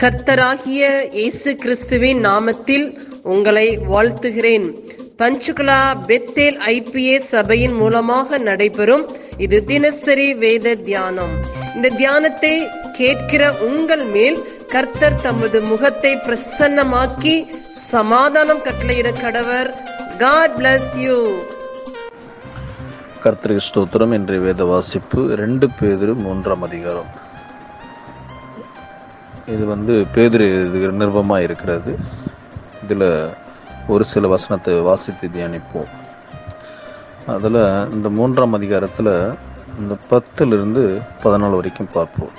கர்த்தராகிய இயேசு கிறிஸ்துவின் நாமத்தில் உங்களை வாழ்த்துகிறேன். பஞ்சுகுலா பெத்தேல் ஐபிஏ சபையின் மூலமாக நடைபெறும் இது தினசரி வேத தியானம். இந்த தியானத்தை கேட்கிற உங்கள் மேல் கர்த்தர் தமது முகத்தை பிரசன்னமாக்கி சமாதானம் கட்டளையிட கடவர். காட் பிளஸ் யூ கர்த்தரி ஸ்தோத்திரம். என்ற வேத வாசிப்பு ரெண்டு பேதிரு மூன்றாம் அதிகாரம். இது வந்து பேதிரு இது நிர்பமாக இருக்கிறது. இதில் ஒரு சில வசனத்தை வாசித்து தியானிப்போம். அதில் இந்த மூன்றாம் அதிகாரத்தில் இந்த பத்துலேருந்து பதினாலு வரைக்கும் பார்ப்போம்.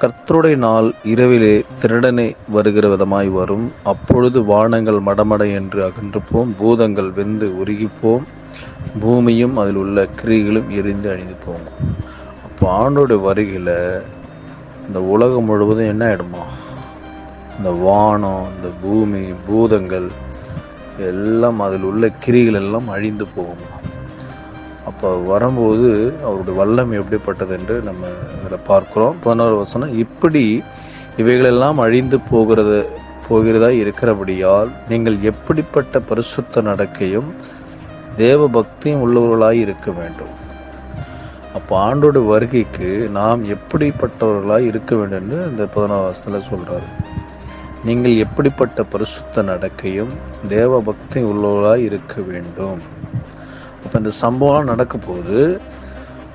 கர்த்தருடைய நாள் இரவிலே திருடனை வருகிற விதமாய் வரும். அப்பொழுது வானங்கள் மடமட என்று அகன்றுப்போம். பூதங்கள் வெந்து உருகிப்போம். பூமியும் அதில் உள்ள கிரிகளும் எரிந்து அணிந்து போகும். அப்போ ஆண்டோடைய வருகையில் இந்த உலகம் முழுவதும் என்ன ஆகிடுமோ இந்த வானம் இந்த பூமி பூதங்கள் எல்லாம் அதில் உள்ள கிரிகள் எல்லாம் அழிந்து போகும். அப்போ வரும்போது அவருடைய வல்லம் எப்படிப்பட்டது என்று நம்ம இதில் பார்க்குறோம். பதினோரு வசனம் இப்படி இவைகளெல்லாம் அழிந்து போகிறது போகிறதா இருக்கிறபடியால் நீங்கள் எப்படிப்பட்ட பரிசுத்த நடக்கையும் தேவ பக்தியும் உள்ளவர்களாய் இருக்க வேண்டும். அப்போ ஆண்டோட வருகைக்கு நாம் எப்படிப்பட்டவர்களாக இருக்க வேண்டும்னு இந்த பதினோரு சொல்கிறாரு நீங்கள் எப்படிப்பட்ட பரிசுத்த நடக்கையும் தேவ பக்தி உள்ளவர்களாக இருக்க வேண்டும். அப்போ இந்த சம்பவம் நடக்க போது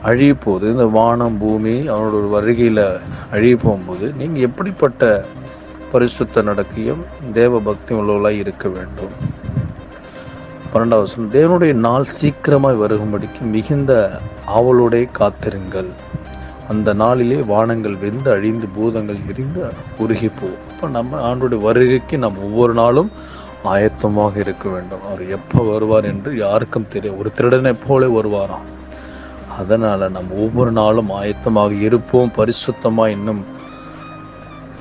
அழிய போது இந்த வானம் பூமி அவனோட வருகையில் அழிய போகும்போது நீங்கள் எப்படிப்பட்ட பரிசுத்த நடக்கையும் தேவ பக்தி உள்ளவர்களாக இருக்க வேண்டும்? பன்னெண்டாவது வசனம் தேவனுடைய நாள் சீக்கிரமாய் வருகும்படிக்கு மிகுந்த ஆவலோடே காத்திருங்கள். அந்த நாளிலே வானங்கள் வெந்து அழிந்து பூதங்கள் எரிந்து உருகி போகும். அப்போ நம்ம ஆண்டுடைய வருகைக்கு நாம் ஒவ்வொரு நாளும் ஆயத்தமாக இருக்க வேண்டும். அவர் எப்போ வருவார் என்று யாருக்கும் தெரியும் ஒரு திருடனை போல வருவாராம். அதனால் நாம் ஒவ்வொரு நாளும் ஆயத்தமாக இருப்போம். பரிசுத்தமாக இன்னும்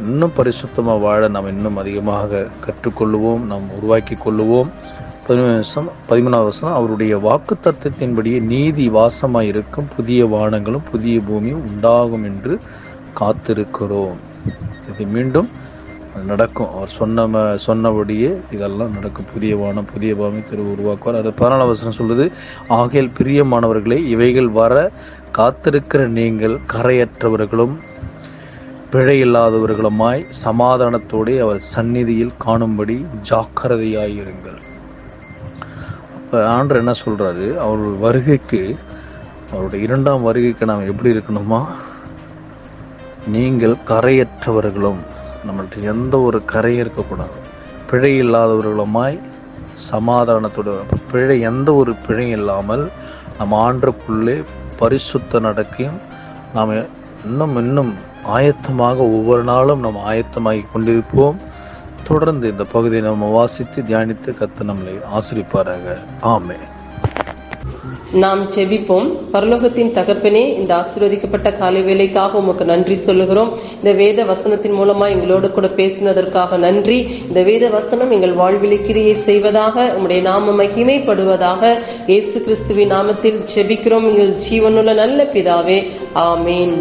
இன்னும் பரிசுத்தமாக வாழ நாம் இன்னும் அதிகமாக கற்றுக்கொள்ளுவோம். நாம் உருவாக்கி கொள்ளுவோம். பதிமூணு பதிமூணாவது வசனம் அவருடைய வாக்கு தத்துவத்தின்படியே நீதி வாசமாக இருக்கும் புதிய வானங்களும் புதிய பூமியும் உண்டாகும் என்று காத்திருக்கிறோம். இது மீண்டும் நடக்கும். அவர் சொன்ன சொன்னபடியே இதெல்லாம் நடக்கும். புதிய வானம் புதிய பூமி திரு உருவாக்குவார். அது பதினாலாம் வசனம் சொல்லுது ஆகையால் பிரியமானவர்களே இவைகள் வர காத்திருக்கிற நீங்கள் கரையற்றவர்களும் பிழை இல்லாதவர்களுமாய் சமாதானத்தோடு அவர் சந்நிதியில் காணும்படி ஜாக்கிரதையாயிருங்கள். இப்போ ஆண்டர் என்ன சொல்கிறாரு அவர் வருகைக்கு அவருடைய இரண்டாம் வருகைக்கு நாம் எப்படி இருக்கணுமா? நீங்கள் கரையற்றவர்களும் நம்மள்ட்ட எந்த ஒரு கரையும் இருக்கக்கூடாது. பிழை இல்லாதவர்களுமாய் சமாதானத்தோடு பிழை எந்த ஒரு பிழையும் இல்லாமல் நம்ம ஆண்டுக்குள்ளே பரிசுத்த நடக்கையும் நாம் இன்னும் இன்னும் ஆயத்தமாக ஒவ்வொரு நாளும் நம்ம ஆயத்தமாகி கொண்டிருப்போம். தொடர்ந்து இந்த பகுதியை நம்ம வாசித்து தியானித்து கத்து நம்மளை ஆசிரிப்பாராக. ஆமே நாம் செவிப்போம் பரலோகத்தின் தகப்பனே இந்த ஆசீர்வதிக்கப்பட்ட காலை வேலைக்காக உமக்கு நன்றி சொல்லுகிறோம். இந்த வேத வசனத்தின் மூலமா எங்களோடு கூட பேசினதற்காக நன்றி. இந்த வேத வசனம் எங்கள் வாழ்வில் கிரியை செய்வதாக உங்களுடைய நாம மகிமைப்படுவதாக இயேசு கிறிஸ்துவின் நாமத்தில் செபிக்கிறோம் எங்கள் ஜீவனுள்ள நல்ல பிதாவே. ஆமேன்.